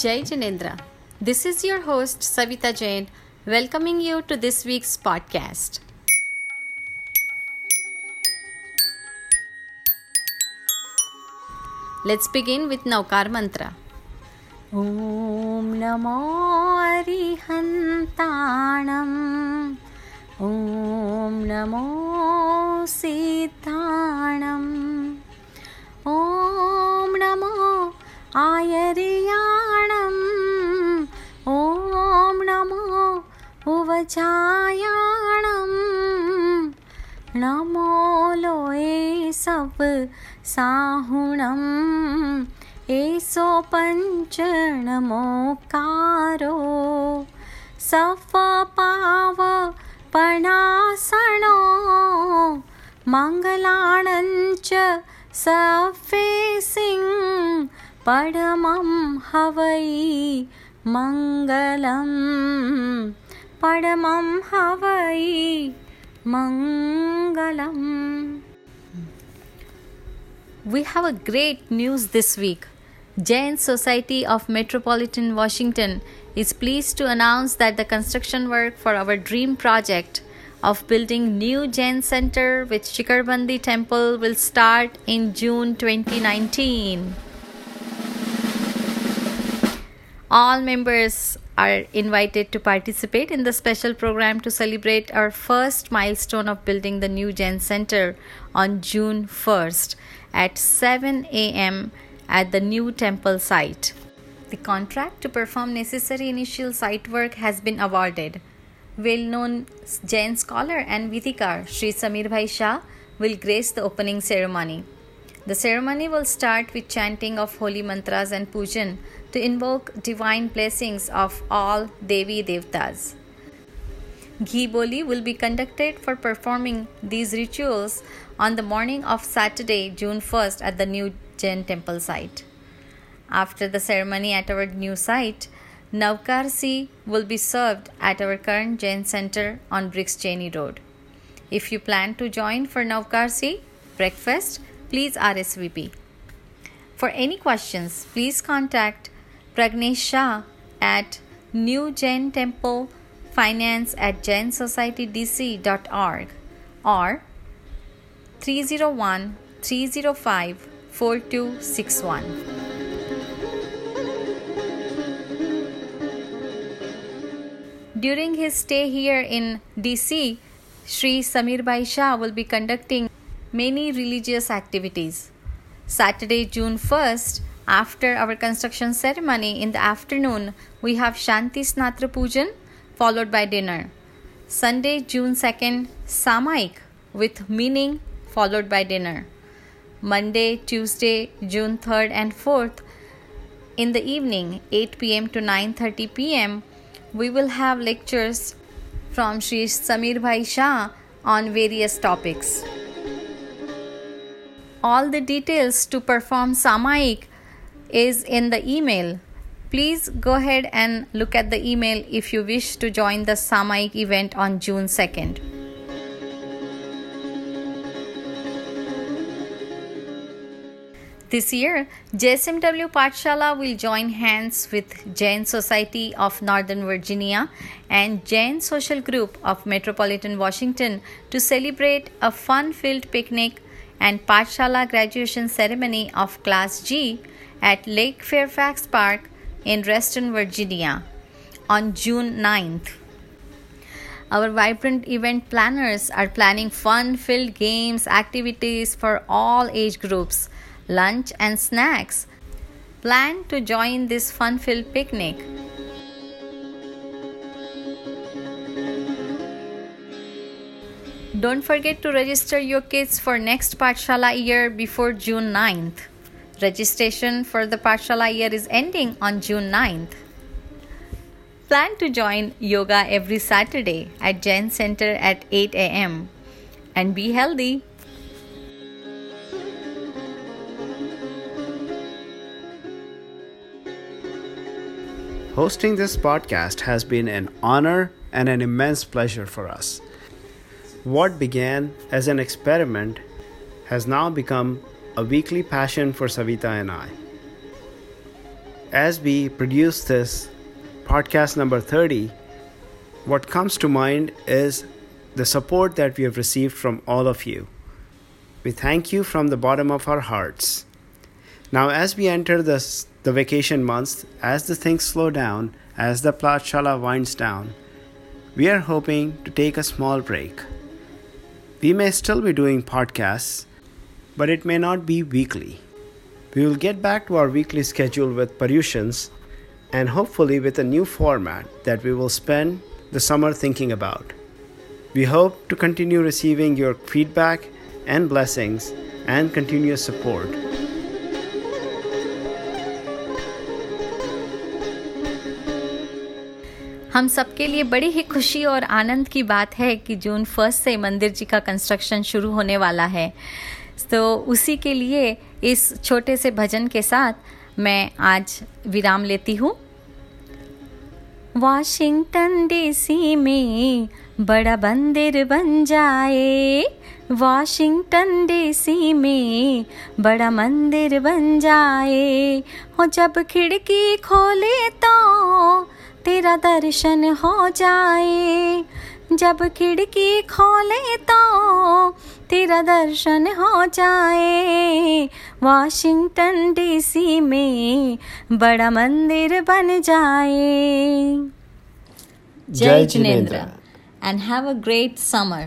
Jai Jinendra. This is your host Savita Jain, welcoming you to this week's podcast. Let's begin with Navkar Mantra. Namo Arihantanam Om Namo Siddhanam Uvajayanam नमो लोए सब साहुणम् एसो पञ्चणमोकारो सफ पाव पणासणो। मङ्गलाणञ्च सफेसिं पडमं हवै मङ्गलं पडमं हवै Mangalam. We have a great news this week. Jain Society of Metropolitan Washington is pleased to announce that the construction work for our dream project of building new Jain Center with Shikarbandi Temple will start in June 2019. All members are invited to participate in the special program to celebrate our first milestone of building the new Jain Center on June 1st at 7 a.m. at the new temple site. The contract to perform necessary initial site work has been awarded. Well known Jain scholar and Vidhikar Sri Samir Bhai Shah will grace the opening ceremony. The ceremony will start with chanting of holy mantras and pujan to invoke divine blessings of all Devi Devtas. Ghee Boli will be conducted for performing these rituals on the morning of Saturday, June 1st, at the new Jain temple site. After the ceremony at our new site, Navkarsi will be served at our current Jain center on Briggs Cheney Road. If you plan to join for Navkarsi breakfast, please RSVP. For any questions, please contact Pragnesh Shah at New Jain Temple Finance at jainsocietydc.org or 301 305 4261. During his stay here in DC, Sri Samir Bhai Shah will be conducting many religious activities. Saturday, June 1st, after our construction ceremony in the afternoon, we have Shanti Snatra Pujan followed by dinner. Sunday, June 2nd, Samaik with meaning followed by dinner. Monday, Tuesday, June 3rd and 4th, in the evening, 8 pm to 9:30 pm, we will have lectures from Sri Samir Bhai Shah on various topics. All the details to perform Samaik is in the email. Please go ahead and look at the email if you wish to join the Samaik event on June 2nd. This year, JSMW Pathshala will join hands with Jain Society of Northern Virginia and Jain Social Group of Metropolitan Washington to celebrate a fun filled picnic and Pathshala graduation ceremony of Class G at Lake Fairfax Park in Reston, Virginia on June 9th. Our vibrant event planners are planning fun filled games, activities for all age groups, lunch, and snacks. Plan to join this fun filled picnic. Don't forget to register your kids for next Pathshala year before June 9th. Registration for the Pathshala year is ending on June 9th. Plan to join yoga every Saturday at Jain Center at 8 am and be healthy. Hosting this podcast has been an honor and an immense pleasure for us. What began as an experiment has now become a weekly passion for Savita and I. as we produce this podcast number 30, what comes to mind is the support that we have received from all of you. We thank you from the bottom of our hearts. Now, as we enter this, the vacation months, as the things slow down, as the Pathshala winds down, we are hoping to take a small break. We may still be doing podcasts, but it may not be weekly. We will get back to our weekly schedule with Paryushans and hopefully with a new format that we will spend the summer thinking about. We hope to continue receiving your feedback and blessings and continuous support. हम सबके लिए बड़ी ही खुशी और आनंद की बात है कि जून फ़र्स्ट से मंदिर जी का कंस्ट्रक्शन शुरू होने वाला है। तो उसी के लिए इस छोटे से भजन के साथ मैं आज विराम लेती हूँ। वॉशिंगटन डीसी में बड़ा मंदिर बन जाए। वॉशिंगटन डीसी में बड़ा मंदिर बन जाए। हो जब खिड़की खोले तो तेरा दर्शन हो जाए जब खिड़की खोले तो तेरा दर्शन हो जाए। वाशिंगटन डीसी में बड़ा मंदिर बन जाए। जय Jinendra. And have a great summer.